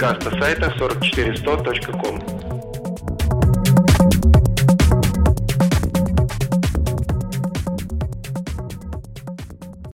Василий Бивойс. Оставайтесь